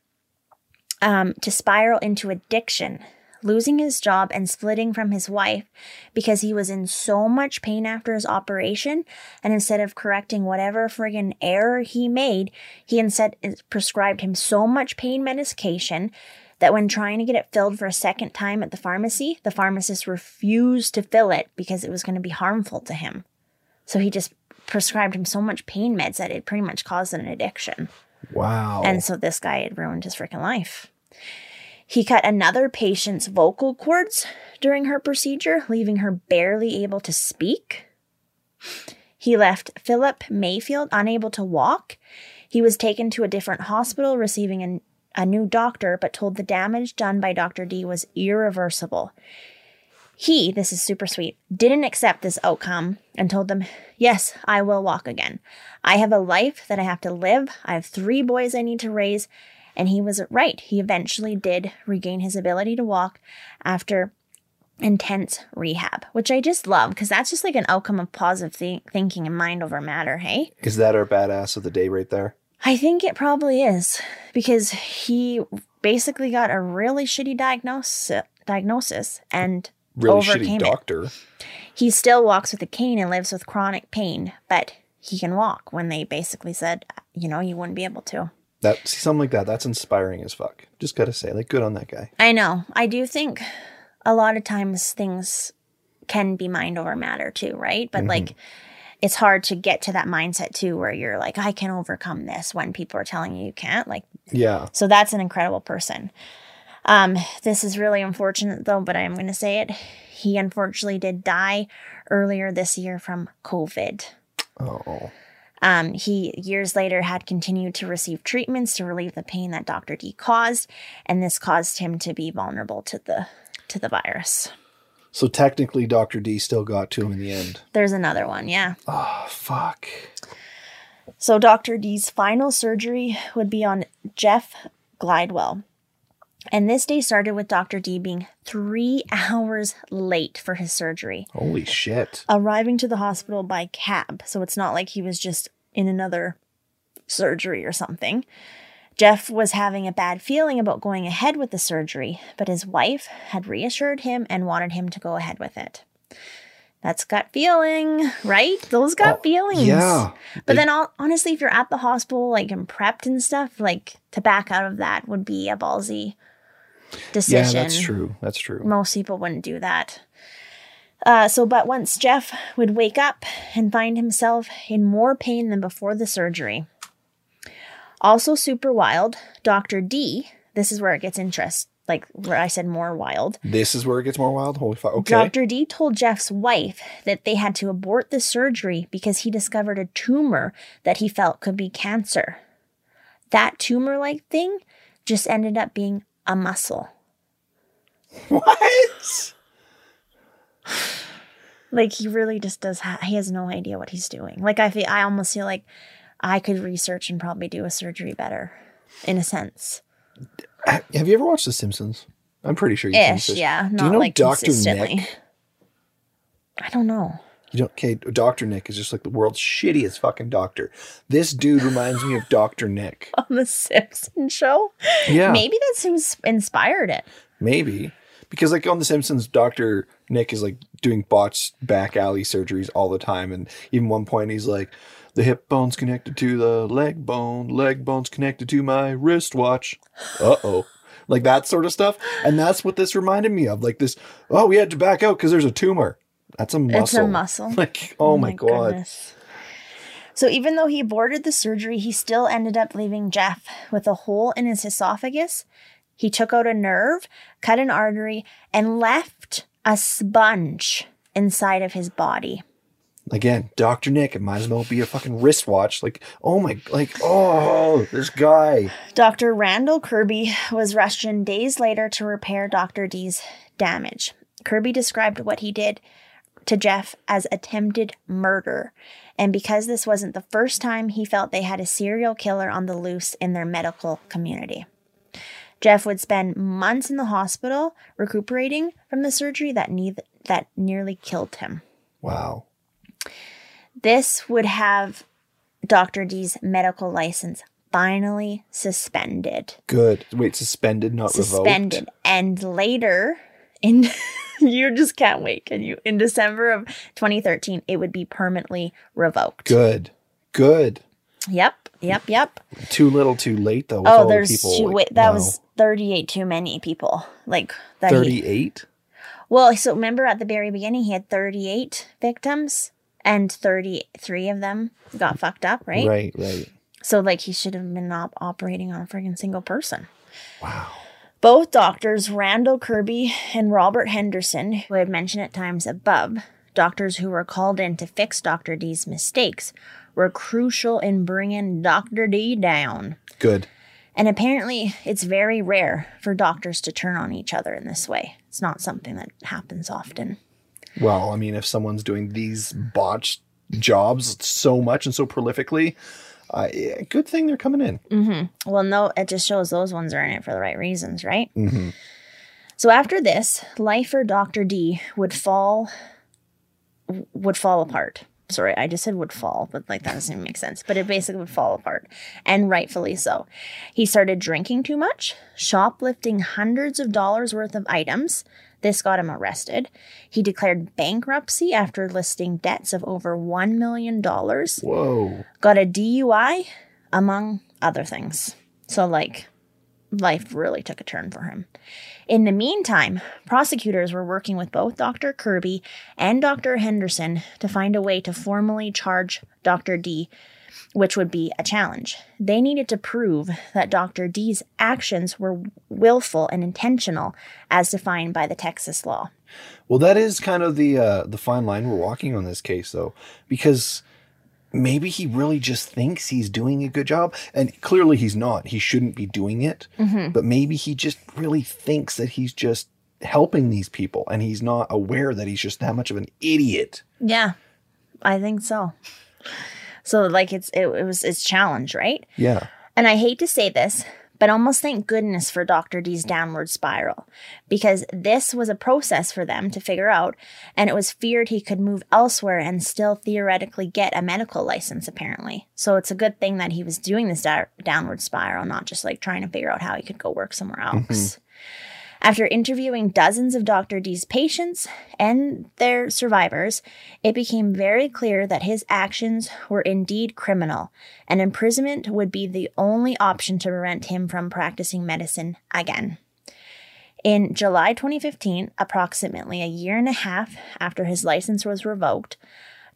um, to spiral into addiction, losing his job and splitting from his wife because he was in so much pain after his operation. And instead of correcting whatever friggin' error he made, he instead prescribed him so much pain medication that when trying to get it filled for a second time at the pharmacy, the pharmacist refused to fill it because it was going to be harmful to him. So he just prescribed him so much pain meds that it pretty much caused an addiction. Wow. And so this guy had ruined his freaking life. He cut another patient's vocal cords during her procedure, leaving her barely able to speak. He left Philip Mayfield unable to walk. He was taken to a different hospital, receiving a, a new doctor, but told the damage done by Dr. D was irreversible. He, this is super sweet, didn't accept this outcome and told them, Yes, I will walk again. I have a life that I have to live. I have three boys I need to raise. And he was right. He eventually did regain his ability to walk after intense rehab, which I just love because that's just like an outcome of positive th- thinking and mind over matter. Hey, Is that our badass of the day right there? I think it probably is because he basically got a really shitty diagnosis, diagnosis and Really overcame shitty it. doctor. He still walks with a cane and lives with chronic pain, but he can walk when they basically said, you know, you wouldn't be able to. That see something like that. That's inspiring as fuck. Just gotta say, like, good on that guy. I know. I do think a lot of times things can be mind over matter too, right? But like it's hard to get to that mindset too where you're like, I can overcome this when people are telling you you can't. Like Yeah. so that's an incredible person. Um, this is really unfortunate though, but I'm gonna say it. He unfortunately did die earlier this year from COVID. Oh. Um, he years later had continued to receive treatments to relieve the pain that Dr. D caused, and this caused him to be vulnerable to the to the virus. So technically, Doctor D still got to him in the end. There's another one, yeah. Oh fuck. So Dr. D's final surgery would be on Jeff Glidewell. And this day started with Dr. D being three hours late for his surgery. Holy shit. arriving to the hospital by cab. So it's not like he was just in another surgery or something. Jeff was having a bad feeling about going ahead with the surgery, but his wife had reassured him and wanted him to go ahead with it. That's gut feeling, right? Those gut Oh, feelings. yeah. But then, all, honestly, if you're at the hospital, like and prepped and stuff, like to back out of that would be a ballsy decision Yeah, that's true. That's true. most people wouldn't do that. Uh, so, but once Jeff would wake up and find himself in more pain than before the surgery. Also, super wild, Dr. D, this is where it gets interest, like where I said more wild. This is where it gets more wild. Holy fuck. Okay. Dr. D told Jeff's wife that they had to abort the surgery because he discovered a tumor that he felt could be cancer. That tumor like thing just ended up being a muscle. What? Like he really just does. Ha- he has no idea what he's doing. Like I feel, I almost feel like I could research and probably do a surgery better, in a sense. Have you ever watched The Simpsons? I'm pretty sure you've seen Ish, yeah. Do Not you know like Dr. consistently. Nick? I don't know. You don't, okay, Dr. Nick is just like the world's shittiest fucking doctor. This dude reminds me of Dr. Nick. On the Simpsons show, Yeah. maybe that's who's inspired it. Maybe. Because like on The Simpsons, Dr. Nick is like doing botched back alley surgeries all the time. And even one point he's like, the hip bone's connected to the leg bone, leg bone's connected to my wristwatch. Uh oh. Like that sort of stuff. And that's what this reminded me of. Like this, oh, we had to back out because there's a tumor. That's a muscle. It's a muscle. Like, oh, oh my, god. goodness. So even though he aborted the surgery, he still ended up leaving Jeff with a hole in his esophagus. He took out a nerve, cut an artery, and left a sponge inside of his body. Again, Dr. Nick, it might as well be a fucking wristwatch. Like, oh my, like, oh, this guy. Dr. Randall Kirby was rushed in days later to repair Dr. D's damage. Kirby described what he did to Jeff as attempted murder. And because this wasn't the first time, he felt they had a serial killer on the loose in their medical community. Jeff would spend months in the hospital recuperating from the surgery that, ne- that nearly killed him. Wow. This would have Dr. D's medical license finally suspended. Good. Wait, suspended, not suspended. revoked? Suspended. And later, In you just can't wait, can you? In December of 2013, it would be permanently revoked. Good. Good. Yep, yep, yep. Too little, too late though. Oh, the there's people, too like, wait. That was 38 too many people. Like that. 38. well, so remember at the very beginning, he had 38 victims, and 33 of them got fucked up, right? Right, right. So like he should have been op- operating on a friggin' single person. Wow. Both doctors, Randall Kirby and Robert Henderson, who I mentioned at times above, doctors who were called in to fix Dr. D's mistakes, were crucial in bringing Dr. D down. Good. And apparently, it's very rare for doctors to turn on each other in this way. It's not something that happens often. Well, I mean, if someone's doing these botched jobs so much and so prolifically, uh, good thing they're coming in. Well, no, it just shows those ones are in it for the right reasons, right? Mhm. So after this, life for Dr. D would fall would fall apart. Sorry, I just said would fall, but like that doesn't even make sense. But it basically would fall apart, and rightfully so. He started drinking too much, shoplifting hundreds of dollars worth of items. This got him arrested. He declared bankruptcy after listing debts of over $1 million Whoa. got a DUI, among other things. So, like, life really took a turn for him. In the meantime, prosecutors were working with both Dr. Kirby and Dr. Henderson to find a way to formally charge Dr. D, which would be a challenge. They needed to prove that Dr. D's actions were willful and intentional as defined by the Texas law. Well, that is kind of the uh, the fine line we're walking on this case, though, because maybe he really just thinks he's doing a good job, and clearly he's not. He shouldn't be doing it, but maybe he just really thinks that he's just helping these people, and he's not aware that he's just that much of an idiot. Yeah, I think so. So like it's it, it was it's challenge, right? Yeah. And I hate to say this, but almost thank goodness for Dr. D's downward spiral because this was a process for them to figure out and it was feared he could move elsewhere and still theoretically get a medical license apparently. So it's a good thing that he was doing this da- downward spiral, not just like trying to figure out how he could go work somewhere mm-hmm. else. After interviewing dozens of Dr. D's patients and their survivors, it became very clear that his actions were indeed criminal, and imprisonment would be the only option to prevent him from practicing medicine again. In July 2015, approximately a year and a half after his license was revoked,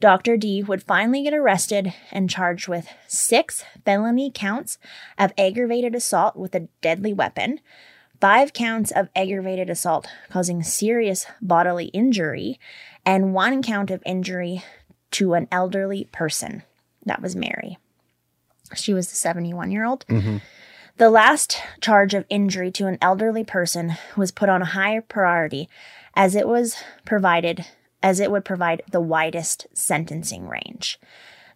Dr. D would finally get arrested and charged with six felony counts of aggravated assault with a deadly weapon, five counts of aggravated assault causing serious bodily injury, and one count of injury to an elderly person. That was Mary. She was the 71 year old. Mm-hmm. The last charge of injury to an elderly person was put on a higher priority as it was provided as it would provide the widest sentencing range.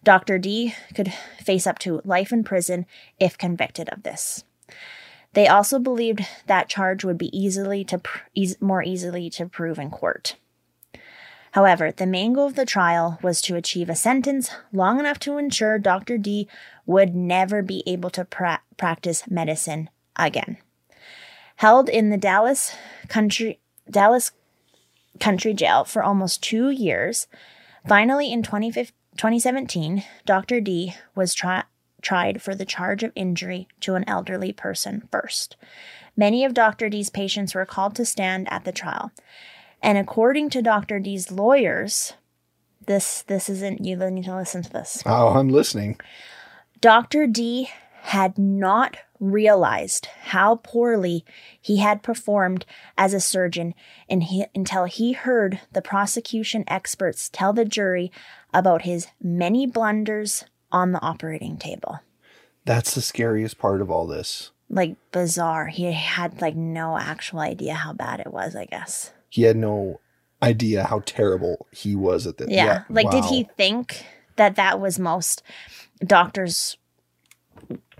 Dr. D could face up to life in prison if convicted of this. They also believed that charge would be easily to pr- more easily to prove in court. However, the main goal of the trial was to achieve a sentence long enough to ensure Dr. D would never be able to pra- practice medicine again. Held in the Dallas country Dallas country jail for almost 2 years, finally in 2015 2017, Dr. D was tri- tried for the charge of injury to an elderly person first. Many of Dr. D's patients were called to stand at the trial. And according to Dr. D's lawyers, this this isn't you need to listen to this. Oh, I'm listening. Dr. D had not realized how poorly he had performed as a surgeon he, until he heard the prosecution experts tell the jury about his many blunders on the operating table. That's the scariest part of all this. Like bizarre. He had like no actual idea how bad it was, I guess. He had no idea how terrible he was at this. Yeah. like, did he think that that was most doctors'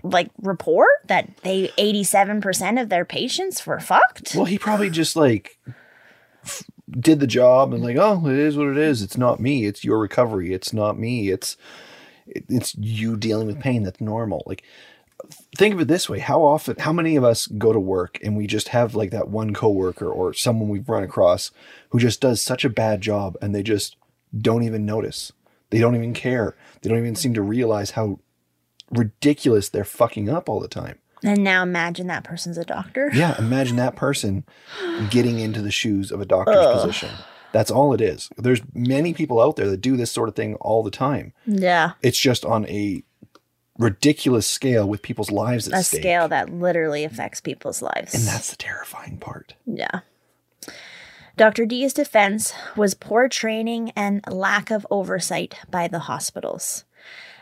like report that they 87% of their patients were fucked? Well, he probably just like f- did the job and like, oh, it is what it is. It's not me. It's your recovery. It's not me. It's it- it's you dealing with pain. That's normal. Like think of it this way how often how many of us go to work and we just have like that one coworker or someone we've run across who just does such a bad job and they just don't even notice they don't even care they don't even seem to realize how ridiculous they're fucking up all the time And now imagine that person's a doctor. yeah imagine that person getting into the shoes of a doctor's position that's all it is there's many people out there that do this sort of thing all the time Yeah. it's just on a ridiculous scale with people's lives at A stake. scale that literally affects people's lives. and that's the terrifying part Yeah. Dr. D's defense was poor training and lack of oversight by the hospitals.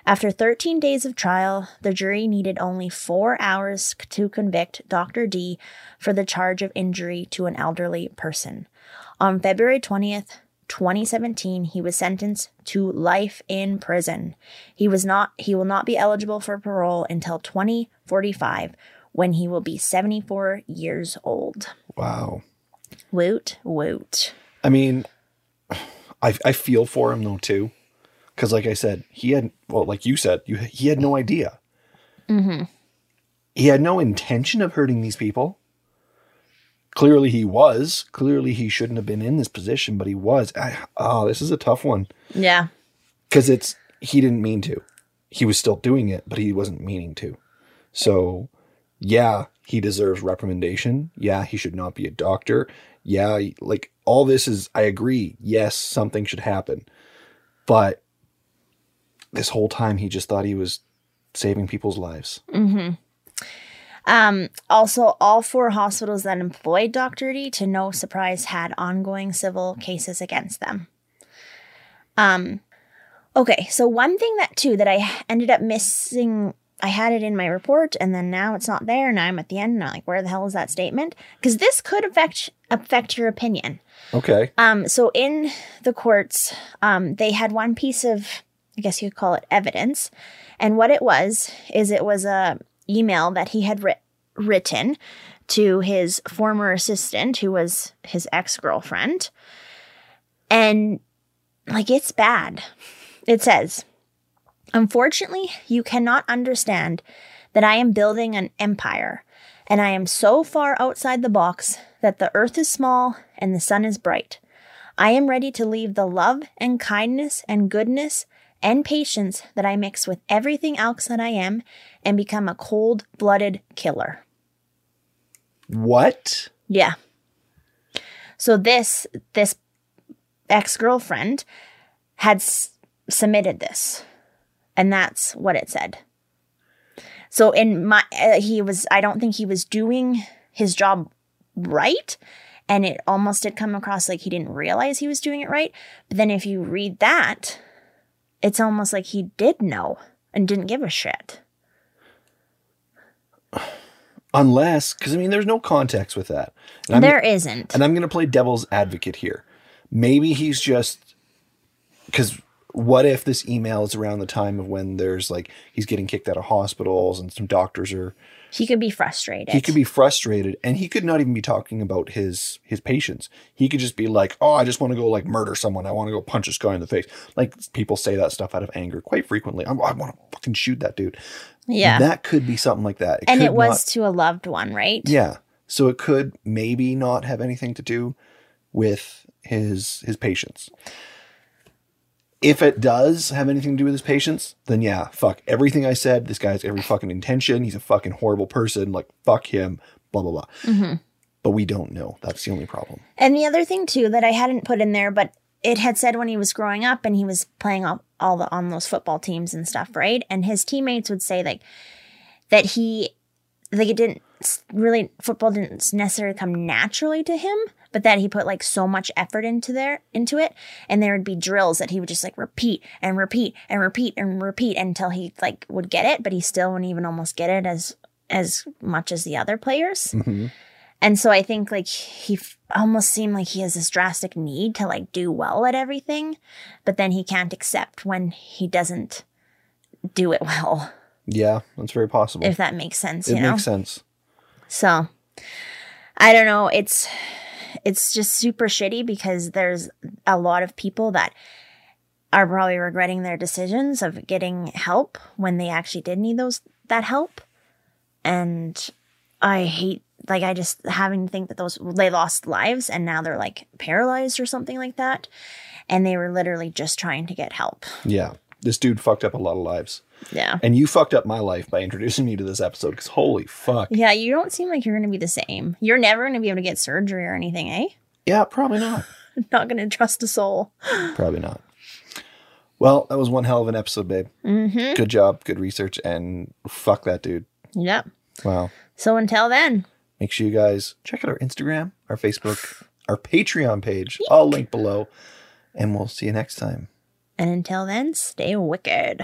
After 13 days of trial, the jury needed only four hours to convict Dr. D for the charge of injury to an elderly person. On February 20th, 2017, he was sentenced to life in prison. He was not he will not be eligible for parole until 2045 when he will be 74 years old. wow Woot, woot. I mean, I I feel for him though too, because like I said, he had well, like you said, you he had no idea. Mm-hmm. He had no intention of hurting these people. Clearly, he was. Clearly, he shouldn't have been in this position, but he was. I, oh, this is a tough one Yeah. because it's he didn't mean to. He was still doing it, but he wasn't meaning to. So, yeah, he deserves reprimandation. Yeah, he should not be a doctor. Yeah, like all this is I agree. Yes, something should happen. But this whole time he just thought he was saving people's lives. Mm-hmm. Um, also, all four hospitals that employed Dr. D, to no surprise, had ongoing civil cases against them. Um, okay, so one thing that too that I ended up missing, I had it in my report, and then now it's not there. Now I'm at the end, and I'm like, where the hell is that statement? Because this could affect affect your opinion. Okay. Um, so in the courts, um, they had one piece of, I guess you could call it evidence, and what it was is it was a email that he had writ- written to his former assistant, who was his ex girlfriend, and like it's bad. It says, "Unfortunately, you cannot understand that I am building an empire." And I am so far outside the box that the earth is small and the sun is bright. I am ready to leave the love and kindness and goodness and patience that I mix with everything else that I am and become a cold blooded killer. What? Yeah. So this this ex-girlfriend had s- submitted this. And that's what it said. So in my uh, he was I don't think he was doing his job right and it almost did come across like he didn't realize he was doing it right. But then if you read that, it's almost like he did know and didn't give a shit. Unless, because I mean, there's no context with that. And there isn't. And I'm going to play devil's advocate here. Maybe he's just because what if this email is around the time of when there's like he's getting kicked out of hospitals and some doctors are he could be frustrated. he could be frustrated and he could not even be talking about his his patients. He could just be like, "Oh, I just want to go like murder someone. I want to go punch this guy in the face." Like people say that stuff out of anger quite frequently. I, I want to fucking shoot that dude. Yeah. That could be something like that. and could it was not- to a loved one, right? yeah. So it could maybe not have anything to do with his his patients. If it does have anything to do with his patients, then yeah, fuck everything I said. This guy's every fucking intention. He's a fucking horrible person. Like fuck him. Blah blah blah. Mm-hmm. But we don't know. That's the only problem. And the other thing too that I hadn't put in there, but it had said when he was growing up and he was playing all, all the on those football teams and stuff, right? And his teammates would say like that he like it didn't really football didn't necessarily come naturally to him, but that he put like so much effort into there into it, and there would be drills that he would just like repeat and repeat and repeat and repeat until he like would get it, but he still wouldn't even almost get it as as much as the other players. Mm-hmm. And so I think like he f- almost seemed like he has this drastic need to like do well at everything, but then he can't accept when he doesn't do it well, Yeah, that's very possible. if that makes sense, it know? makes sense. So I don't know. It's it's just super shitty because there's a lot of people that are probably regretting their decisions of getting help when they actually did need those that help. and I hate like I just having to think that those they lost lives and now they're like paralyzed or something like that, and they were literally just trying to get help. Yeah. This dude fucked up a lot of lives. Yeah. And you fucked up my life by introducing me to this episode because holy fuck. Yeah, you don't seem like you're going to be the same. You're never going to be able to get surgery or anything, eh? Yeah, probably not. Not going to trust a soul. Probably not. Well, that was one hell of an episode, babe. Mm-hmm. Good job, good research, and fuck that dude. Yep. Wow. So until then, Make sure you guys check out our Instagram, our Facebook, our Patreon page, all linked below. And we'll see you next time. and until then, stay wicked.